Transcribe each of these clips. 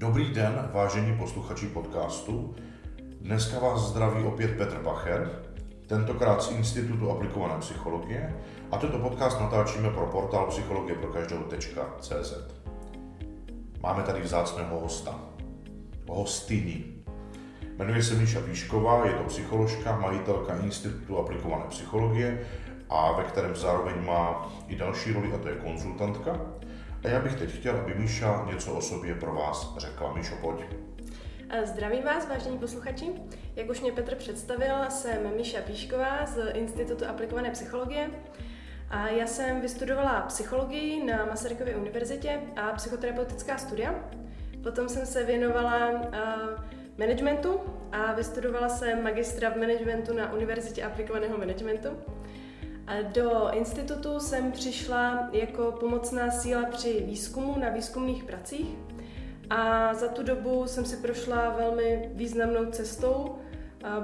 Dobrý den, vážení posluchači podcastu. Dneska vás zdraví opět Petr Pacher, tentokrát z Institutu aplikované psychologie a tento podcast natáčíme pro portál psychologie pro každou.cz. Máme tady vzácného hosta, hostyni. Jmenuje se Míša Píšková, je to psycholožka, majitelka Institutu aplikované psychologie a ve kterém zároveň má i další roli, a to je konzultantka. A já bych teď chtěl, aby Míša něco o sobě pro vás řekla. Míšo, pojď. Zdravím vás, vážení posluchači. Jak už mě Petr představil, jsem Míša Píšková z Institutu aplikované psychologie. A já jsem vystudovala psychologii na Masarykově univerzitě a psychoterapeutická studia. Potom jsem se věnovala uh, managementu a vystudovala jsem magistra v managementu na Univerzitě aplikovaného managementu. Do institutu jsem přišla jako pomocná síla při výzkumu na výzkumných pracích a za tu dobu jsem si prošla velmi významnou cestou.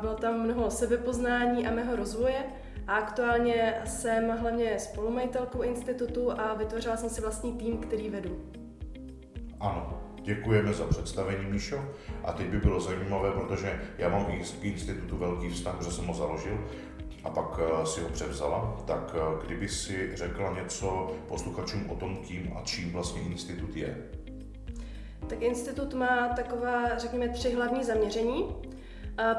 Bylo tam mnoho sebepoznání a mého rozvoje a aktuálně jsem hlavně spolumajitelkou institutu a vytvořila jsem si vlastní tým, který vedu. Ano, děkujeme za představení, Míšo. A teď by bylo zajímavé, protože já mám k institutu velký vztah, že jsem ho založil, a pak eh, si ho převzala, tak eh, kdyby si řekla něco posluchačům o tom, kým a čím vlastně institut je? Tak institut má taková, řekněme, tři hlavní zaměření.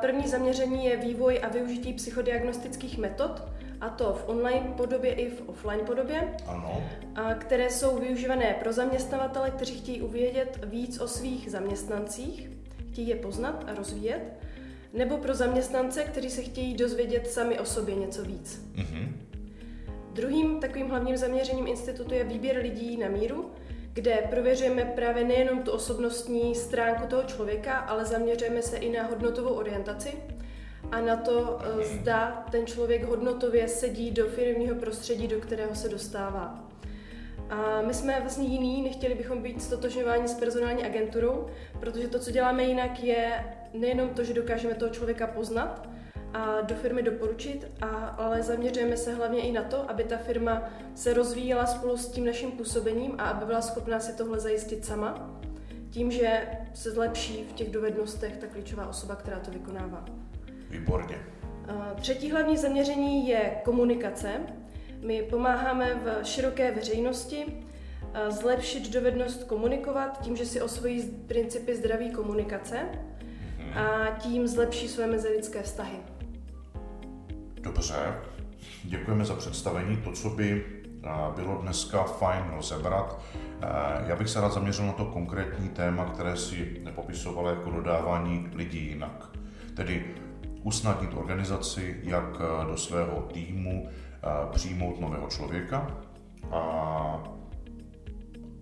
První zaměření je vývoj a využití psychodiagnostických metod, a to v online podobě i v offline podobě, ano. A které jsou využívané pro zaměstnavatele, kteří chtějí uvědět víc o svých zaměstnancích, chtějí je poznat a rozvíjet nebo pro zaměstnance, kteří se chtějí dozvědět sami o sobě něco víc. Mm-hmm. Druhým takovým hlavním zaměřením institutu je výběr lidí na míru, kde prověřujeme právě nejenom tu osobnostní stránku toho člověka, ale zaměřujeme se i na hodnotovou orientaci a na to, eh, mhm. zda ten člověk hodnotově sedí do firmního prostředí, do kterého se dostává. A my jsme vlastně jiný, nechtěli bychom být stotožňováni s personální agenturou, protože to, co děláme jinak, je nejenom to, že dokážeme toho člověka poznat a do firmy doporučit, a, ale zaměřujeme se hlavně i na to, aby ta firma se rozvíjela spolu s tím naším působením a aby byla schopná si tohle zajistit sama, tím, že se zlepší v těch dovednostech ta klíčová osoba, která to vykonává. Výborně. Třetí hlavní zaměření je komunikace. My pomáháme v široké veřejnosti zlepšit dovednost komunikovat tím, že si osvojí principy zdraví komunikace a tím zlepší své mezilidské vztahy. Dobře, děkujeme za představení. To, co by bylo dneska fajn rozebrat, já bych se rád zaměřil na to konkrétní téma, které si nepopisoval jako dodávání lidí jinak. Tedy usnadnit organizaci, jak do svého týmu přijmout nového člověka. A,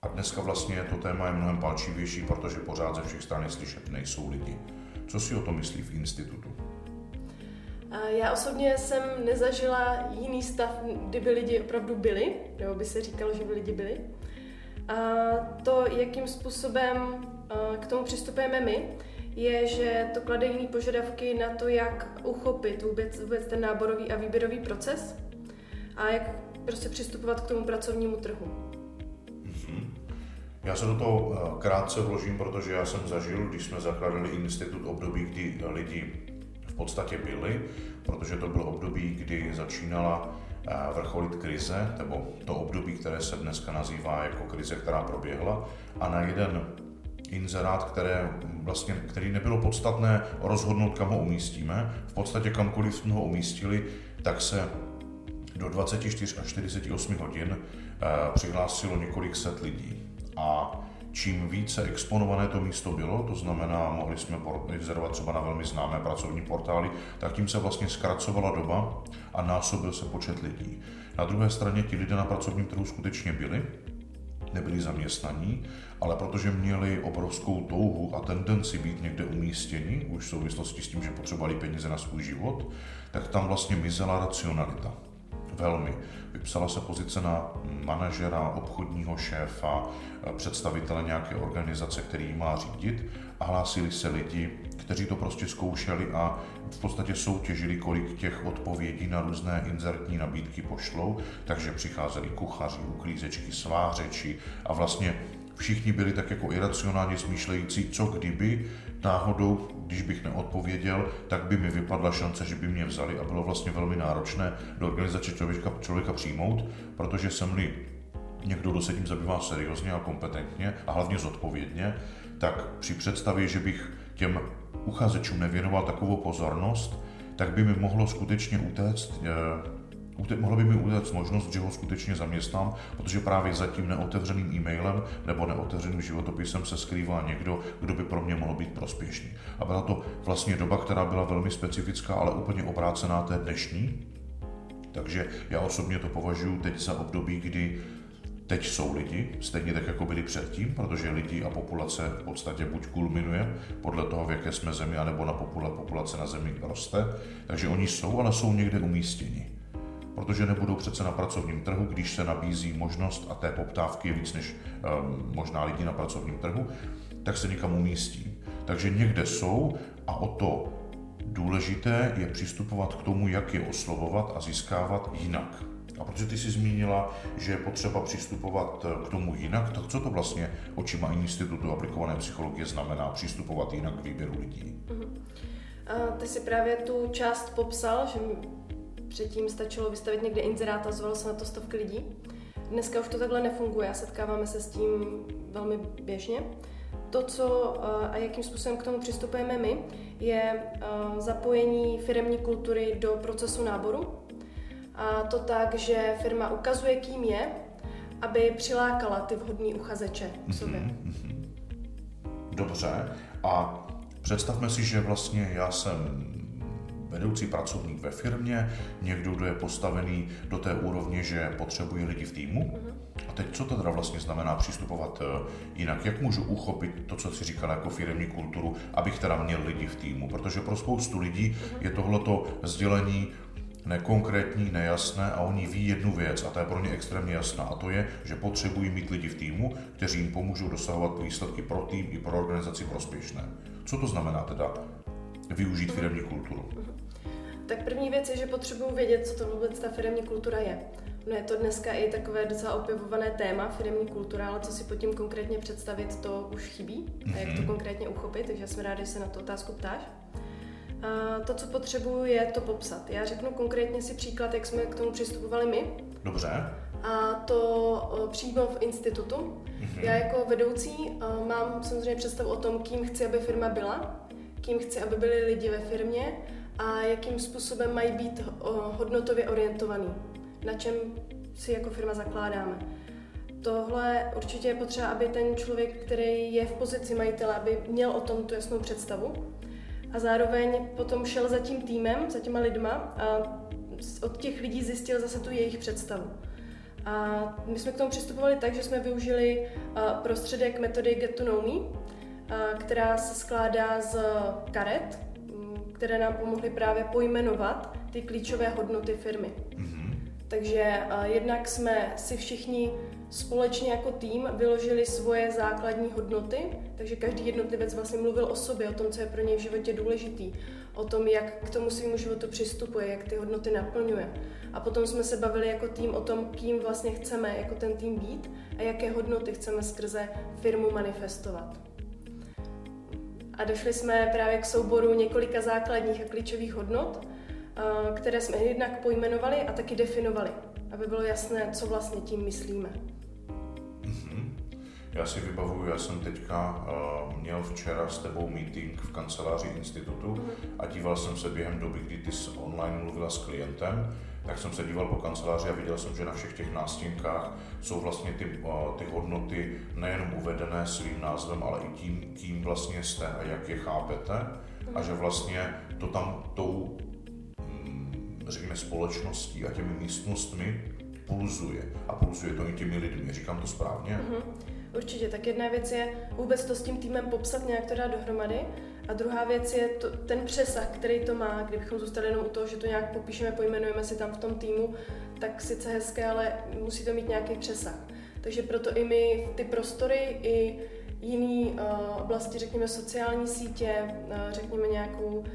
a dneska vlastně to téma je mnohem palčivější, protože pořád ze všech stran slyšet, nejsou lidi. Co si o tom myslí v institutu? Já osobně jsem nezažila jiný stav, kdyby lidi opravdu byli, nebo by se říkalo, že by lidi byli. A to, jakým způsobem k tomu přistupujeme my, je, že to klade jiný požadavky na to, jak uchopit vůbec, vůbec ten náborový a výběrový proces a jak prostě přistupovat k tomu pracovnímu trhu. Já se do toho eh, krátce vložím, protože já jsem zažil, když jsme zakládali institut období, kdy lidi v podstatě byli, protože to bylo období, kdy začínala eh, vrcholit krize, nebo to období, které se dneska nazývá jako krize, která proběhla, a na jeden inzerát, které vlastně, který nebylo podstatné rozhodnout, kam ho umístíme. V podstatě kamkoliv jsme ho umístili, tak se do 24 až 48 hodin eh, přihlásilo několik set lidí. A čím více exponované to místo bylo, to znamená, mohli jsme vyzerovat třeba na velmi známé pracovní portály, tak tím se vlastně zkracovala doba a násobil se počet lidí. Na druhé straně ti lidé na pracovním trhu skutečně byli, nebyli zaměstnaní, ale protože měli obrovskou touhu a tendenci být někde umístěni, už v souvislosti s tím, že potřebovali peníze na svůj život, tak tam vlastně mizela racionalita. Velmi. Vypsala se pozice na manažera, obchodního šéfa, představitele nějaké organizace, který má řídit a hlásili se lidi, kteří to prostě zkoušeli a v podstatě soutěžili, kolik těch odpovědí na různé inzertní nabídky pošlou, takže přicházeli kuchaři, uklízečky, svářeči a vlastně všichni byli tak jako iracionálně smýšlející, co kdyby náhodou, když bych neodpověděl, tak by mi vypadla šance, že by mě vzali a bylo vlastně velmi náročné do organizace člověka, člověka přijmout, protože jsem-li někdo, kdo se tím zabývá seriózně a kompetentně a hlavně zodpovědně, tak při představě, že bych těm uchazečům nevěnoval takovou pozornost, tak by mi mohlo skutečně utéct mohla by mi udělat možnost, že ho skutečně zaměstnám, protože právě za tím neotevřeným e-mailem nebo neotevřeným životopisem se skrývá někdo, kdo by pro mě mohl být prospěšný. A byla to vlastně doba, která byla velmi specifická, ale úplně obrácená té dnešní. Takže já osobně to považuji teď za období, kdy Teď jsou lidi, stejně tak, jako byli předtím, protože lidi a populace v podstatě buď kulminuje podle toho, v jaké jsme zemi, anebo na populace na zemi roste. Takže oni jsou, ale jsou někde umístěni. Protože nebudou přece na pracovním trhu, když se nabízí možnost, a té poptávky je víc než um, možná lidí na pracovním trhu, tak se někam umístí. Takže někde jsou a o to důležité je přistupovat k tomu, jak je oslovovat a získávat jinak. A protože ty jsi zmínila, že je potřeba přistupovat eh, k tomu jinak, tak co to vlastně očima Institutu aplikované psychologie znamená přistupovat jinak k výběru lidí? Uh-huh. Ty jsi právě tu část popsal, že předtím stačilo vystavit někde inzerát a zvalo se na to stovky lidí. Dneska už to takhle nefunguje a setkáváme se s tím velmi běžně. To, co eh, a jakým způsobem k tomu přistupujeme my, je eh, zapojení firemní kultury do procesu náboru a to tak, že firma ukazuje, kým je, aby přilákala ty vhodní uchazeče k sobě. Mm-hmm. Dobře. A představme si, že vlastně já jsem vedoucí pracovník ve firmě, někdo, kdo je postavený do té úrovně, že potřebuje lidi v týmu. A teď co to teda vlastně znamená přistupovat eh, jinak? Jak můžu uchopit to, co si říkala jako firmní kulturu, abych teda měl lidi v týmu? Protože pro spoustu lidí je tohleto sdělení nekonkrétní, nejasné a oni ví jednu věc a ta je pro ně extrémně jasná a to je, že potřebují mít lidi v týmu, kteří jim pomůžou dosahovat výsledky pro tým i pro organizaci prospěšné. Co to znamená teda využít firmní kulturu? Tak první věc je, že potřebuji vědět, co to vůbec ta firmní kultura je. No je to dneska i takové docela opěvované téma, firmní kultura, ale co si pod tím konkrétně představit, to už chybí. A jak to mhm. konkrétně uchopit, takže jsem ráda, že se na tu otázku ptáš. A to, co potřebuju, je to popsat. Já řeknu konkrétně si příklad, jak jsme k tomu přistupovali my. Dobře. A to přímo v institutu. Mm-hmm. Já jako vedoucí mám samozřejmě představu o tom, kým chci, aby firma byla, kým chci, aby byli lidi ve firmě a jakým způsobem mají být hodnotově orientovaný, na čem si jako firma zakládáme. Tohle určitě je potřeba, aby ten člověk, který je v pozici majitele, aby měl o tom tu jasnou představu a zároveň potom šel za tím týmem, za těma lidma a od těch lidí zjistil zase tu jejich představu. A my jsme k tomu přistupovali tak, že jsme využili prostředek metody Get to Know Me, která se skládá z karet, které nám pomohly právě pojmenovat ty klíčové hodnoty firmy. Mm-hmm. Takže jednak jsme si všichni společně jako tým vyložili svoje základní hodnoty, takže každý jednotlivec vlastně mluvil o sobě, o tom, co je pro něj v životě důležitý, o tom, jak k tomu svým životu přistupuje, jak ty hodnoty naplňuje. A potom jsme se bavili jako tým o tom, kým vlastně chceme jako ten tým být a jaké hodnoty chceme skrze firmu manifestovat. A došli jsme právě k souboru několika základních a klíčových hodnot, které jsme jednak pojmenovali a taky definovali, aby bylo jasné, co vlastně tím myslíme. Já si vybavuju, já jsem teďka uh, měl včera s tebou meeting v kanceláři institutu mm. a díval jsem se během doby, kdy ty jsi online mluvila s klientem, tak jsem se díval po kanceláři a viděl jsem, že na všech těch nástěnkách jsou vlastně ty, uh, ty hodnoty nejenom uvedené svým názvem, ale i tím, kým vlastně jste a jak je chápete a že vlastně to tam tou, mm, řekněme, společností a těmi místnostmi pulzuje. A pulzuje to i těmi lidmi. Říkám to správně? Mm-hmm. Určitě, tak jedna věc je vůbec to s tím týmem popsat, nějak to dát dohromady. A druhá věc je to, ten přesah, který to má, kdybychom zůstali jenom u toho, že to nějak popíšeme, pojmenujeme si tam v tom týmu, tak sice hezké, ale musí to mít nějaký přesah. Takže proto i my ty prostory, i jiné uh, oblasti, řekněme sociální sítě, uh, řekněme nějakou uh,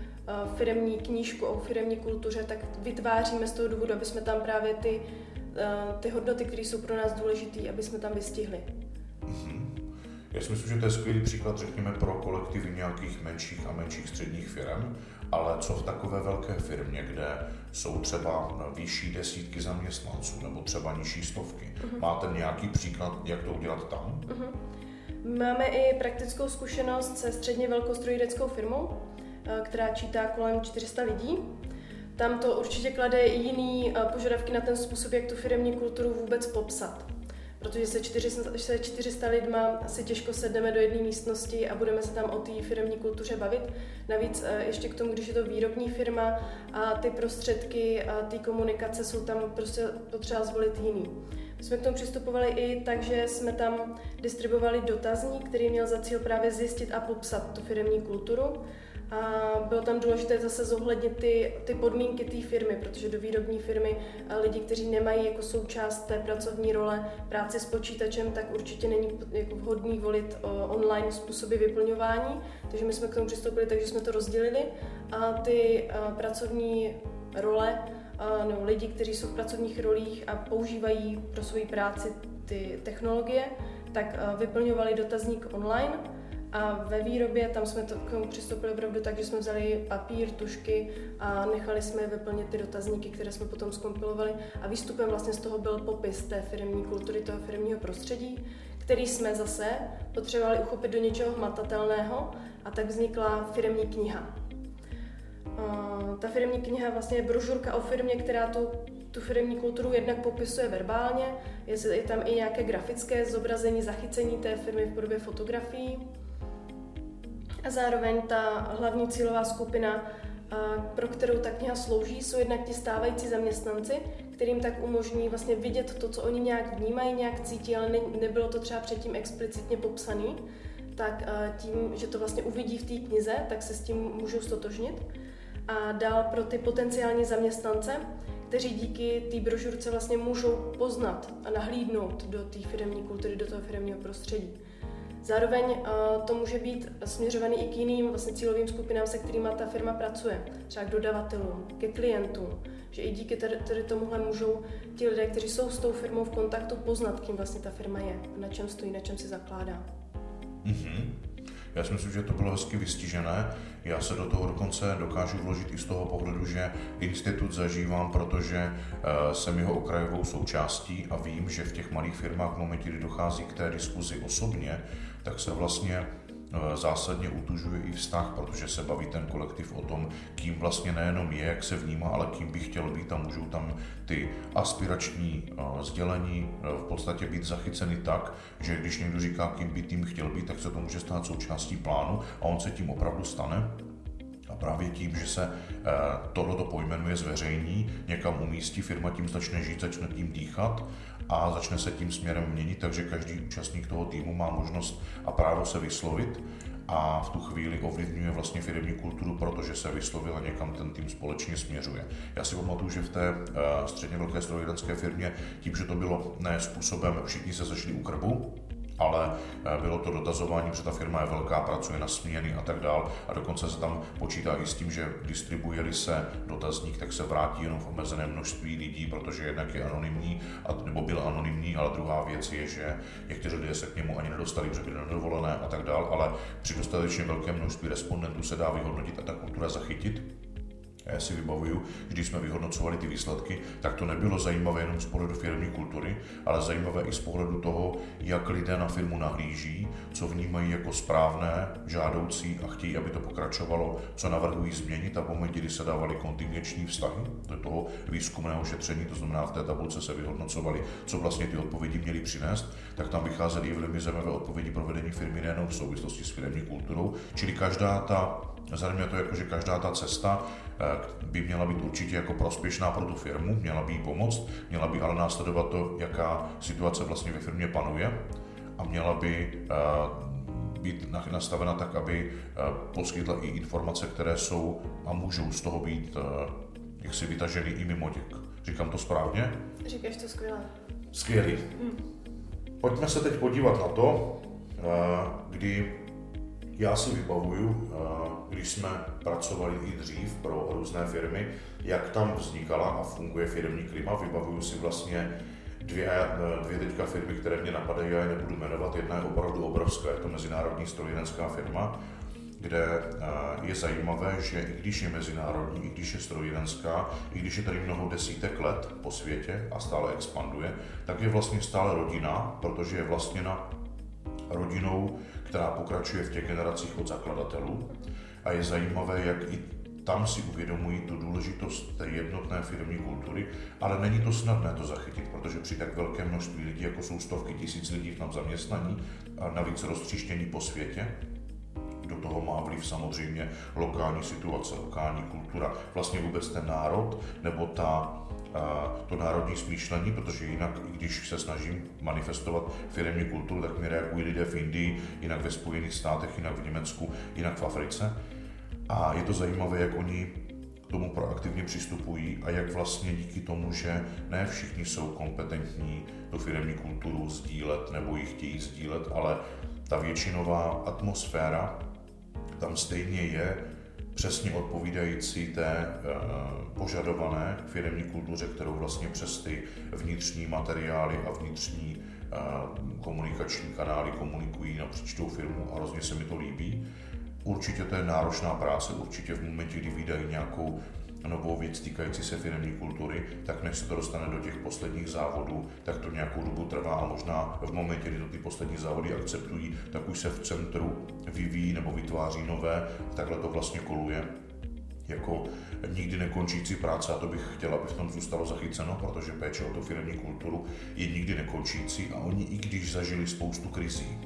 firemní knížku o firemní kultuře, tak vytváříme z toho důvodu, aby jsme tam právě ty, ty hodnoty, které jsou pro nás důležité, aby jsme tam vystihli. Mm-hmm. Já si myslím, že to je skvělý příklad, řekněme, pro kolektivy nějakých menších a menších středních firm, ale co v takové velké firmě, kde jsou třeba vyšší desítky zaměstnanců nebo třeba nižší stovky. Uh-huh. Máte nějaký příklad, jak to udělat tam? Uh-huh. Máme i praktickou zkušenost se středně velkou strojíreckou firmou, eh, která čítá kolem 400 lidí. Tam to určitě klade i jiný eh, požadavky na ten způsob, jak tu firmní kulturu vůbec popsat protože se 400, se 400 lidma si těžko sedneme do jedné místnosti a budeme se tam o té firmní kultuře bavit. Navíc eh, ještě k tomu, když je to výrobní firma a ty prostředky a ty komunikace jsou tam prostě potřeba zvolit jiný. My jsme k tomu přistupovali i tak, že jsme tam distribuovali dotazník, který měl za cíl právě zjistit a popsat tu firmní kulturu a bylo tam důležité zase zohlednit ty, ty podmínky té firmy, protože do výrobní firmy lidi, kteří nemají jako součást té pracovní role práci s počítačem, tak určitě není jako vhodný volit online způsoby vyplňování. Takže my jsme k tomu přistoupili takže jsme to rozdělili a ty pracovní role no, lidi, kteří jsou v pracovních rolích a používají pro svoji práci ty technologie, tak vyplňovali dotazník online a ve výrobě tam jsme to k tomu přistoupili opravdu tak, že jsme vzali papír, tušky a nechali jsme vyplnit ty dotazníky, které jsme potom skompilovali. A výstupem vlastně z toho byl popis té firmní kultury, toho firmního prostředí, který jsme zase potřebovali uchopit do něčeho hmatatelného a tak vznikla firmní kniha. Ta firmní kniha vlastně je brožurka o firmě, která tu, tu firmní kulturu jednak popisuje verbálně, je, je tam i nějaké grafické zobrazení, zachycení té firmy v podobě fotografií. A zároveň ta hlavní cílová skupina, pro kterou ta kniha slouží, jsou jednak ti stávající zaměstnanci, kterým tak umožní vlastně vidět to, co oni nějak vnímají, nějak cítí, ale ne, nebylo to třeba předtím explicitně popsané, tak tím, že to vlastně uvidí v té knize, tak se s tím můžou stotožnit. A dál pro ty potenciální zaměstnance, kteří díky té brožurce vlastně můžou poznat a nahlídnout do té firmní kultury, do toho firmního prostředí. Zároveň uh, to může být směřovaný i k jiným vlastně cílovým skupinám, se kterými ta firma pracuje, třeba k dodavatelům, ke klientům, že i díky tady, tady tomuhle můžou ti lidé, kteří jsou s tou firmou v kontaktu, poznat, kým vlastně ta firma je, na čem stojí, na čem si zakládá. Mm-hmm. Já si myslím, že to bylo hezky vystižené. Já se do toho dokonce dokážu vložit i z toho pohledu, že institut zažívám, protože uh, jsem jeho okrajovou součástí a vím, že v těch malých firmách v momentě, kdy dochází k té diskuzi osobně, tak se vlastně Eh, zásadně utužuje i vztah, protože se baví ten kolektiv o tom, kým vlastně nejenom je, jak se vnímá, ale kým by chtěl být a můžou tam ty aspirační eh, sdělení eh, v podstatě být zachyceny tak, že když někdo říká, kým by tím chtěl být, tak se to může stát součástí plánu a on se tím opravdu stane. A právě tím, že se tohleto pojmenuje zveřejní, někam umístí, firma tím začne žít, začne tím dýchat a začne se tím směrem měnit, takže každý účastník toho týmu má možnost a právo se vyslovit a v tu chvíli ovlivňuje vlastně firmní kulturu, protože se vyslovil a někam ten tým společně směřuje. Já si pamatuju, že v té uh, středně velké strojírenské firmě, tím, že to bylo ne způsobem, všichni se zašli u krbu, ale eh, bylo to dotazování, protože ta firma je velká, pracuje na směny a tak dál. A dokonce se tam počítá i s tím, že distribuje se dotazník, tak se vrátí jenom v omezené množství lidí, protože jednak je anonymní, nebo byl anonymní, ale druhá věc je, že někteří lidé se k němu ani nedostali, protože byli nedovolené a tak dál, ale při dostatečně velkém množství respondentů se dá vyhodnotit a ta kultura zachytit já si vybavuju, když jsme vyhodnocovali ty výsledky, tak to nebylo zajímavé jenom z pohledu firmní kultury, ale zajímavé i z pohledu toho, jak lidé na firmu nahlíží, co vnímají jako správné, žádoucí a chtějí, aby to pokračovalo, co navrhují změnit a v momentě, kdy se dávaly kontingenční vztahy do toho výzkumného šetření, to znamená v té tabulce se vyhodnocovali, co vlastně ty odpovědi měly přinést, tak tam vycházely i velmi zajímavé odpovědi pro vedení firmy nejenom v souvislosti s firmní kulturou, čili každá ta Zároveň to jako, že každá ta cesta eh, by měla být určitě jako prospěšná pro tu firmu, měla by jí pomoct, měla by ale následovat to, jaká situace vlastně ve firmě panuje a měla by eh, být nastavena tak, aby eh, poskytla i informace, které jsou a můžou z toho být jak si vytaženy i mimo těch. Říkám to správně? Říkáš to skvěle. Skvělý. Hmm. Pojďme se teď podívat na to, kdy já si vybavuju, když jsme pracovali i dřív pro různé firmy, jak tam vznikala a funguje firmní klima. Vybavuju si vlastně dvě, eh, dvě teďka firmy, které mě napadají, já je nebudu jmenovat. Jedna je opravdu obrovská, je to mezinárodní strojírenská firma, kde eh, je zajímavé, že i když je mezinárodní, i když je strojírenská, i když je tady mnoho desítek let po světě a stále expanduje, tak je vlastně stále rodina, protože je vlastněna rodinou, která pokračuje v těch generacích od zakladatelů. A je zajímavé, jak i tam si uvědomují tu důležitost té jednotné firmní kultury, ale není to snadné to zachytit, protože při tak velké množství lidí, jako jsou stovky tisíc lidí v zaměstnaní, a navíc roztříštění po světě, do toho má vliv samozřejmě lokální situace, lokální kultura, vlastně vůbec ten národ nebo ta, to národní smýšlení, protože jinak, i když se snažím manifestovat firmní kulturu, tak mi reagují lidé v Indii, jinak ve Spojených státech, jinak v Německu, jinak v Africe. A je to zajímavé, jak oni tomu proaktivně přistupují a jak vlastně díky tomu, že ne všichni jsou kompetentní tu firmní kulturu sdílet nebo ji chtějí sdílet, ale ta většinová atmosféra tam stejně je přesně odpovídající té uh, požadované firmní kultuře, kterou vlastně přes ty vnitřní materiály a vnitřní uh, komunikační kanály komunikují napříč tou firmu a hrozně se mi to líbí. Určitě to je náročná práce, určitě v momentě, kdy vydají nějakou novou věc týkající se firmní kultury, tak než se to dostane do těch posledních závodů, tak to nějakou dobu trvá a možná v momentě, kdy to ty poslední závody akceptují, tak už se v centru vyvíjí nebo vytváří nové, takhle to vlastně koluje. Jako nikdy nekončící práce a to bych chtěla, aby v tom zůstalo zachyceno, protože péče o tu firmní kulturu je nikdy nekončící a oni i když zažili spoustu krizí,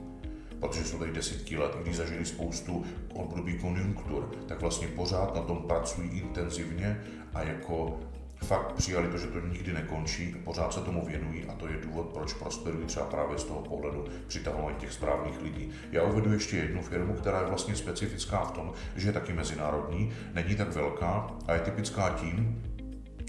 protože jsou tady desítky let, když zažili spoustu období konjunktur, tak vlastně pořád na tom pracují intenzivně a jako fakt přijali to, že to nikdy nekončí, pořád se tomu věnují a to je důvod, proč prosperují třeba právě z toho pohledu přitahování těch správných lidí. Já uvedu ještě jednu firmu, která je vlastně specifická v tom, že je taky mezinárodní, není tak velká a je typická tím,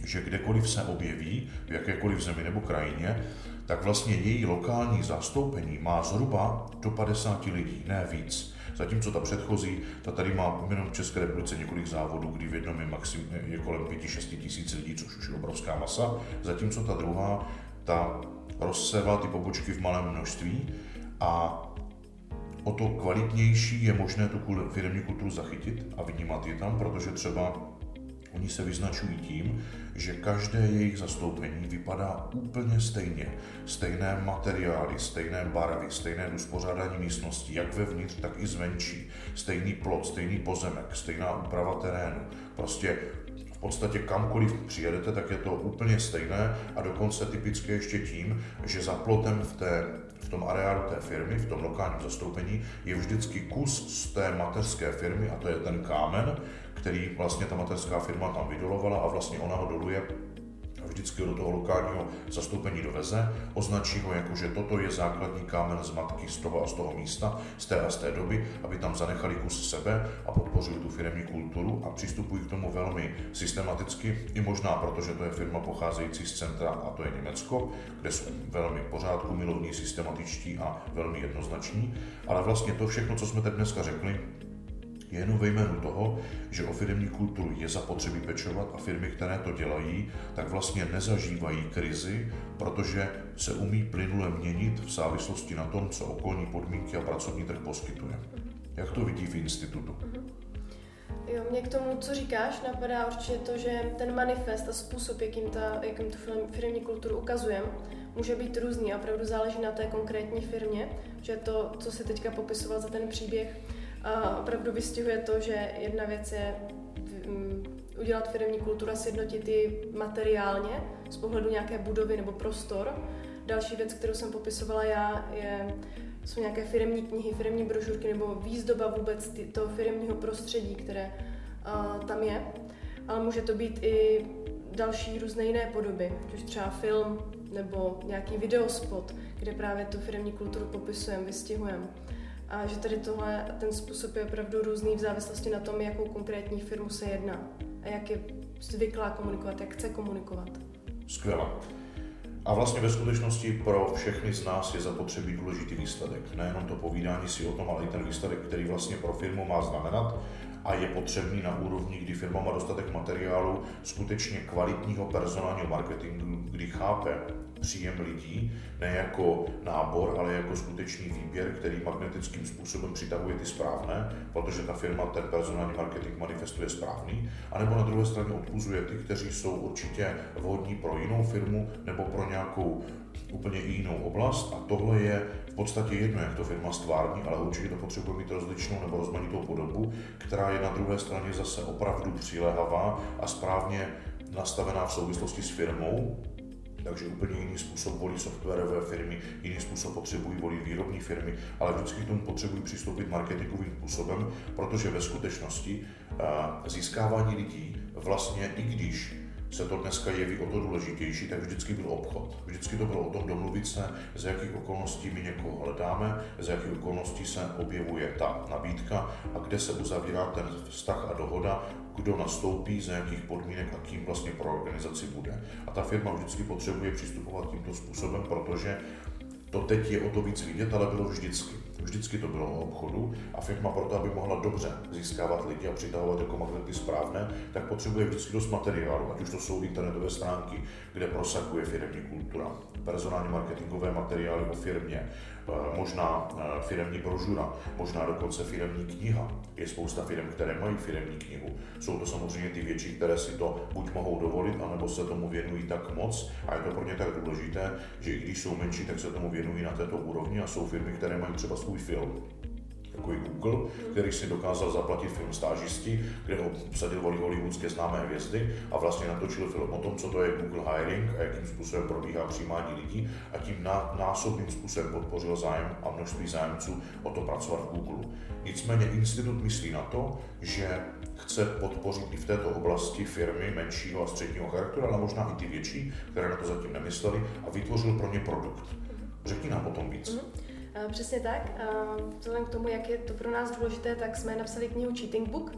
že kdekoliv se objeví, v jakékoliv zemi nebo krajině, tak vlastně její lokální zastoupení má zhruba do 50 lidí, ne víc. Zatímco ta předchozí, ta tady má jenom v České republice několik závodů, kdy v jednom je, maxim, je kolem 5-6 tisíc lidí, což už je obrovská masa, zatímco ta druhá, ta rozsevá ty pobočky v malém množství a o to kvalitnější je možné tu firmní kulturu zachytit a vnímat je tam, protože třeba Oni se vyznačují tím, že každé jejich zastoupení vypadá úplně stejně. Stejné materiály, stejné barvy, stejné uspořádání místností, jak vevnitř, tak i zvenčí. Stejný plot, stejný pozemek, stejná úprava terénu. Prostě v podstatě kamkoliv přijedete, tak je to úplně stejné a dokonce typické ještě tím, že za plotem v, té, v tom areálu té firmy, v tom lokálním zastoupení, je vždycky kus z té mateřské firmy a to je ten kámen, který vlastně ta mateřská firma tam vydolovala a vlastně ona ho doluje vždycky do toho lokálního zastoupení doveze, označí ho jako, že toto je základní kámen z matky z toho a z toho místa, z té a z té doby, aby tam zanechali kus sebe a podpořili tu firmní kulturu a přistupují k tomu velmi systematicky, i možná proto, že to je firma pocházející z centra a to je Německo, kde jsou velmi pořádku, milovní, systematičtí a velmi jednoznační, ale vlastně to všechno, co jsme teď dneska řekli, je jenom ve jménu toho, že o firmní kulturu je zapotřebí pečovat a firmy, které to dělají, tak vlastně nezažívají krizi, protože se umí plynule měnit v závislosti na tom, co okolní podmínky a pracovní trh poskytuje. Jak to vidí v institutu? Mhm. Jo, mě k tomu, co říkáš, napadá určitě to, že ten manifest a způsob, jakým, ta, jakým tu firmní kulturu ukazujeme, může být různý a opravdu záleží na té konkrétní firmě, že to, co si teďka popisoval za ten příběh, a opravdu vystihuje to, že jedna věc je mm, udělat firmní kulturu a sjednotit ji materiálně z pohledu nějaké budovy nebo prostor. Další věc, kterou jsem popisovala já, je, jsou nějaké firmní knihy, firmní brožurky nebo výzdoba vůbec toho firmního prostředí, které uh, tam je. Ale může to být i další různé jiné podoby, což třeba film nebo nějaký videospot, kde právě tu firmní kulturu popisujeme, vystihujeme. A že tady tohle, ten způsob je opravdu různý v závislosti na tom, jakou konkrétní firmu se jedná a jak je zvyklá komunikovat, jak chce komunikovat. Skvěle. A vlastně ve skutečnosti pro všechny z nás je zapotřebí důležitý výsledek. Nejenom to povídání si o tom, ale i ten výsledek, který vlastně pro firmu má znamenat a je potřebný na úrovni, kdy firma má dostatek materiálu, skutečně kvalitního personálního marketingu, kdy chápe příjem lidí, ne jako nábor, ale jako skutečný výběr, který magnetickým způsobem přitahuje ty správné, protože ta firma ten personální marketing manifestuje správný, anebo na druhé straně odpuzuje ty, kteří jsou určitě vhodní pro jinou firmu nebo pro nějakou úplně jinou oblast. A tohle je v podstatě jedno, jak to firma stvární, ale určitě to potřebuje mít rozličnou nebo rozmanitou podobu, která je na druhé straně zase opravdu přilehavá a správně nastavená v souvislosti s firmou, takže úplně jiný způsob volí softwarové firmy, jiný způsob potřebují volit výrobní firmy, ale vždycky k tomu potřebují přistoupit marketingovým způsobem, protože ve skutečnosti eh, získávání lidí vlastně i když se to dneska jeví o to důležitější, tak vždycky byl obchod. Vždycky to bylo o tom domluvit se, za jakých okolností my někoho hledáme, za jakých okolností se objevuje ta nabídka a kde se uzavírá ten vztah a dohoda, kdo nastoupí, za jakých podmínek a kým vlastně pro organizaci bude. A ta firma vždycky potřebuje přistupovat tímto způsobem, protože to teď je o to víc vidět, ale bylo vždycky. Vždycky to bylo o obchodu a firma proto, aby mohla dobře získávat lidi a přitahovat jako magnety správné, tak potřebuje vždycky dost materiálu, ať už to jsou internetové stránky, kde prosakuje firmní kultura, personální marketingové materiály o firmě, Eh, možná eh, firemní brožura, možná dokonce firemní kniha. Je spousta firm, které mají firemní knihu. Jsou to samozřejmě ty větší, které si to buď mohou dovolit, anebo se tomu věnují tak moc a je to pro ně tak důležité, že i když jsou menší, tak se tomu věnují na této úrovni a jsou firmy, které mají třeba svůj film jako je Google, který si dokázal zaplatit film stážisti, kde ho obsadil hollywoodské známé hvězdy a vlastně natočil film o tom, co to je Google Hiring a jakým způsobem probíhá přijímání lidí a tím násobným způsobem podpořil zájem a množství zájemců o to pracovat v Google. Nicméně institut myslí na to, že chce podpořit i v této oblasti firmy menšího a středního charakteru, ale možná i ty větší, které na to zatím nemysleli a vytvořil pro ně produkt. Řekni nám o tom víc. Mm-hmm. Přesně tak. Vzhledem k tomu, jak je to pro nás důležité, tak jsme napsali knihu Cheating Book,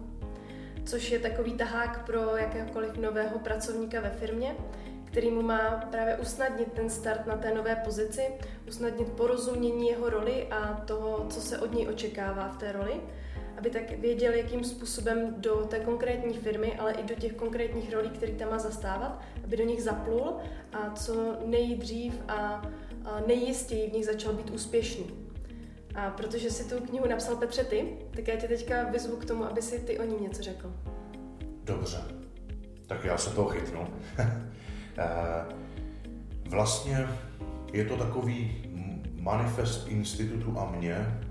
což je takový tahák pro jakéhokoliv nového pracovníka ve firmě, který mu má právě usnadnit ten start na té nové pozici, usnadnit porozumění jeho roli a toho, co se od něj očekává v té roli, aby tak věděl, jakým způsobem do té konkrétní firmy, ale i do těch konkrétních rolí, které tam má zastávat, aby do nich zaplul a co nejdřív a nejistěji v nich začal být úspěšný. A protože si tu knihu napsal Petře ty, tak já tě teďka vyzvu k tomu, aby si ty o ní něco řekl. Dobře, tak já se toho chytnu. Eh, vlastně je to takový manifest institutu a mě,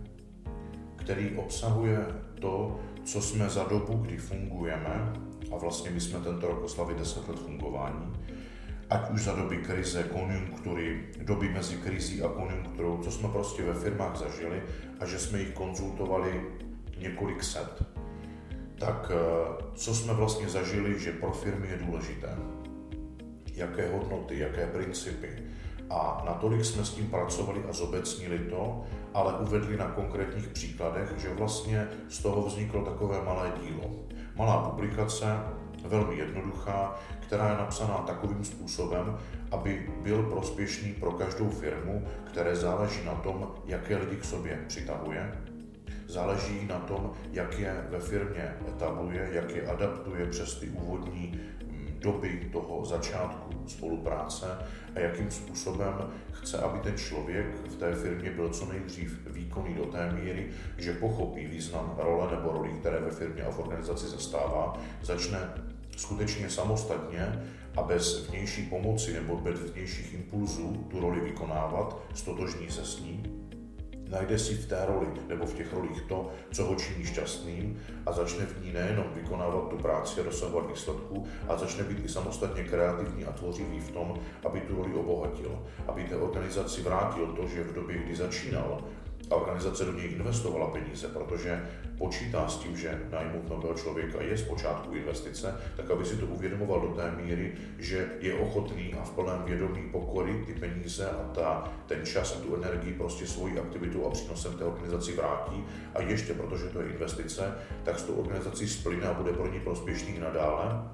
který obsahuje to, co jsme za dobu, kdy fungujeme, a vlastně my jsme tento rok oslavili 10 let fungování, ať už za doby krize, konjunktury, doby mezi krizí a konjunkturou, co jsme prostě ve firmách zažili a že jsme jich konzultovali několik set. Tak eh, co jsme vlastně zažili, že pro firmy je důležité? Jaké hodnoty, jaké principy? A natolik jsme s tím pracovali a zobecnili to, ale uvedli na konkrétních příkladech, že vlastně z toho vzniklo takové malé dílo. Malá publikace, velmi jednoduchá, která je napsaná takovým způsobem, aby byl prospěšný pro každou firmu, které záleží na tom, jaké lidi k sobě přitahuje, záleží na tom, jak je ve firmě etabluje, jak je adaptuje přes ty úvodní mm, doby toho začátku spolupráce a jakým způsobem chce, aby ten člověk v té firmě byl co nejdřív výkonný do té míry, že pochopí význam role nebo roli, které ve firmě a v organizaci zastává, začne skutečně samostatně a bez vnější pomoci nebo bez vnějších impulzů tu roli vykonávat, stotožní se s ní, najde si v té roli nebo v těch rolích to, co ho činí šťastným a začne v ní nejenom vykonávat tu práci a dosahovat výsledků, a začne být i samostatně kreativní a tvořivý v tom, aby tu roli obohatil, aby té organizaci vrátil to, že v době, kdy začínal, a organizace do něj investovala peníze, protože počítá s tím, že najmout nového člověka je zpočátku investice, tak aby si to uvědomoval do té míry, že je ochotný a v plném vědomí pokory ty peníze a ta, ten čas a tu energii prostě svojí aktivitou a přínosem té organizaci vrátí. A ještě protože to je investice, tak s tou organizací splyne a bude pro ní prospěšný nadále,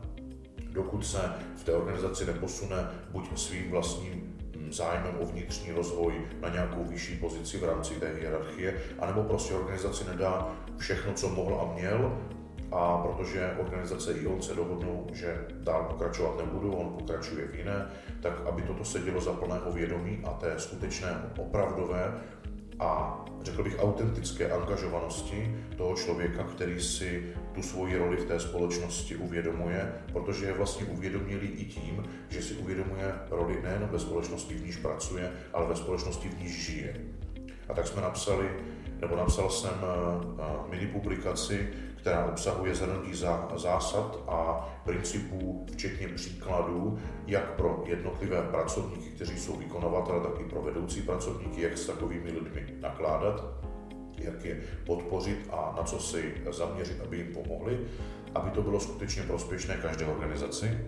dokud se v té organizaci neposune buď svým vlastním zájmem o vnitřní rozvoj na nějakou vyšší pozici v rámci té hierarchie, anebo prostě organizaci nedá všechno, co mohl a měl? A protože organizace i on se dohodnou, že dál pokračovat nebudou, on pokračuje v jiné, tak aby toto se dělo za plného vědomí a té skutečné opravdové a řekl bych autentické angažovanosti toho člověka, který si tu svoji roli v té společnosti uvědomuje, protože je vlastně uvědomilý i tím, že si uvědomuje roli nejen ve společnosti, v níž pracuje, ale ve společnosti, v níž žije. A tak jsme napsali, nebo napsal jsem eh, eh, mini publikaci, která obsahuje zhrnutí zásad a principů, včetně příkladů, jak pro jednotlivé pracovníky, kteří jsou vykonavatele, tak i pro vedoucí pracovníky, jak s takovými lidmi nakládat, jak je podpořit a na co si zaměřit, aby jim pomohli, aby to bylo skutečně prospěšné každé organizaci,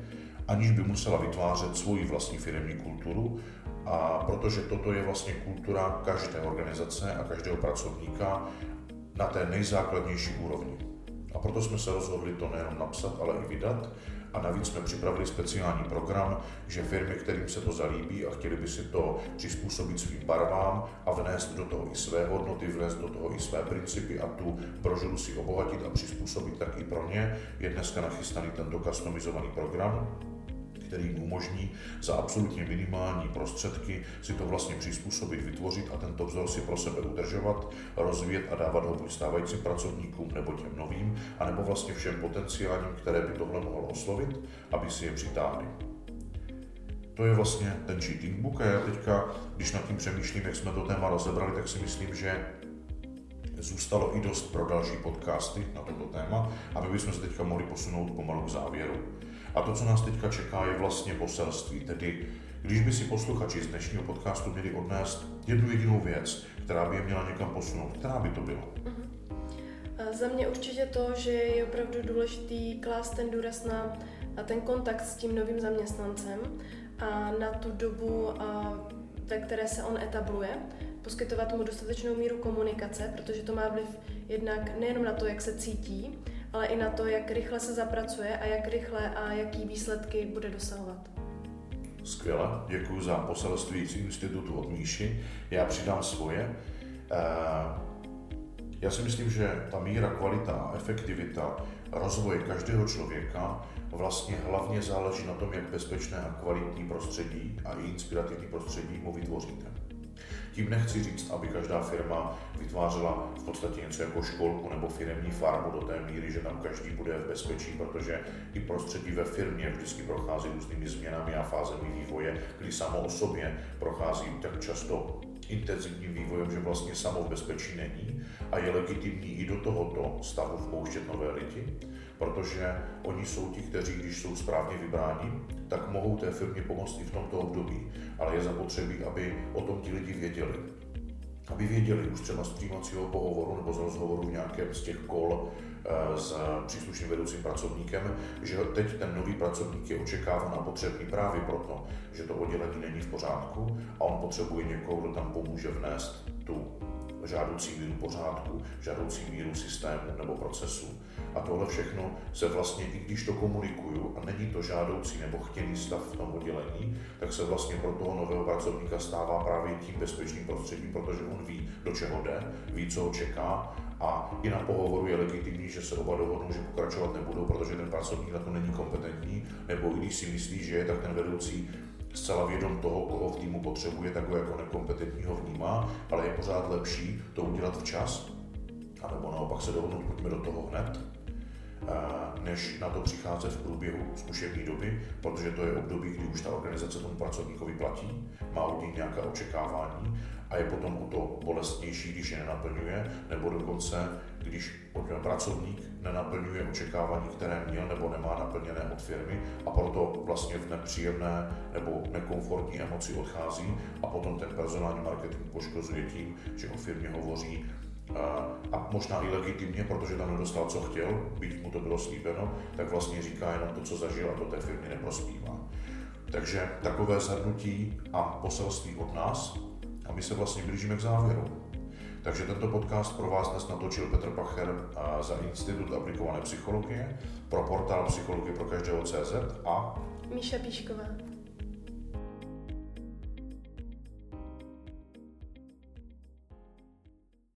aniž by musela vytvářet svoji vlastní firmní kulturu, a protože toto je vlastně kultura každé organizace a každého pracovníka na té nejzákladnější úrovni. A proto jsme se rozhodli to nejenom napsat, ale i vydat. A navíc jsme připravili speciální program, že firmy, kterým se to zalíbí a chtěli by si to přizpůsobit svým barvám a vnést do toho i své hodnoty, vnést do toho i své principy a tu brožuru si obohatit a přizpůsobit tak i pro ně, je dneska nachystaný tento customizovaný program který umožní za absolutně minimální prostředky si to vlastně přizpůsobit, vytvořit a tento vzor si pro sebe udržovat, rozvíjet a dávat ho buď stávajícím pracovníkům nebo těm novým, anebo vlastně všem potenciálním, které by tohle mohlo oslovit, aby si je přitáhli. To je vlastně ten cheating book a já teďka, když nad tím přemýšlím, jak jsme to téma rozebrali, tak si myslím, že zůstalo i dost pro další podcasty na toto téma a my bychom se teďka mohli posunout pomalu k závěru. A to, co nás teďka čeká, je vlastně poselství. Tedy, když by si posluchači z dnešního podcastu měli odnést jednu jedinou věc, která by je měla někam posunout, která by to byla? Uh-huh. Za mě určitě to, že je opravdu důležitý klást ten důraz na, ten kontakt s tím novým zaměstnancem a na tu dobu, ve které se on etabluje, poskytovat mu dostatečnou míru komunikace, protože to má vliv jednak nejenom na to, jak se cítí, ale i na to, jak rychle se zapracuje a jak rychle a jaký výsledky bude dosahovat. Skvěle, děkuji za poselství z institutu od Míši. Já přidám svoje. Eh, já si myslím, že ta míra, kvalita efektivita rozvoje každého člověka vlastně hlavně záleží na tom, jak bezpečné a kvalitní prostředí a i inspirativní prostředí mu vytvoříte. Tím nechci říct, aby každá firma vytvářela v podstatě něco jako školku nebo firmní farmu do té míry, že tam každý bude v bezpečí, protože i prostředí ve firmě vždycky prochází různými změnami a fázemi vývoje, kdy samo o sobě prochází tak často intenzivním vývojem, že vlastně samo v bezpečí není. A je legitimní i do tohoto stavu vpouštět nové lidi, protože oni jsou ti, kteří, když jsou správně vybráni, tak mohou té firmě pomoct i v tomto období. Ale je zapotřebí, aby o tom ti lidi věděli. Aby věděli už třeba z přijímacího pohovoru nebo z rozhovoru v nějakém z těch kol eh, s příslušným vedoucím pracovníkem, že teď ten nový pracovník je očekáván a potřebný právě proto, že to oddělení není v pořádku a on potřebuje někoho, kdo tam pomůže vnést tu žádoucí míru pořádku, žádoucí míru systému nebo procesu. A tohle všechno se vlastně, i když to komunikuju a není to žádoucí nebo chtěný stav v tom oddělení, tak se vlastně pro toho nového pracovníka stává právě tím bezpečným prostředím, protože on ví, do čeho jde, ví, co ho čeká. A i na pohovoru je legitimní, že se oba dohodnou, že pokračovat nebudou, protože ten pracovník na to není kompetentní, nebo i když si myslí, že je, tak ten vedoucí zcela vědom toho, koho v týmu potřebuje, tak ho jako nekompetentního vnímá, ale je pořád lepší to udělat včas, anebo naopak se dohodnout, pojďme do toho hned, než na to přicházet v průběhu zkušební doby, protože to je období, kdy už ta organizace tomu pracovníkovi platí, má od něj nějaká očekávání a je potom o to bolestnější, když je nenaplňuje, nebo dokonce, když pracovník nenaplňuje očekávání, které měl nebo nemá naplněné od firmy a proto vlastně v nepříjemné nebo nekomfortní emoci odchází a potom ten personální marketing poškozuje tím, že o firmě hovoří a možná i legitimně, protože tam nedostal, co chtěl, byť mu to bylo slíbeno, tak vlastně říká jenom to, co zažil a to té firmě neprospívá. Takže takové zhrnutí a poselství od nás a my se vlastně blížíme k závěru. Takže tento podcast pro vás dnes natočil Petr Pacher za Institut aplikované psychologie, pro portál Psychologie pro každého CZ a Míša Píšková.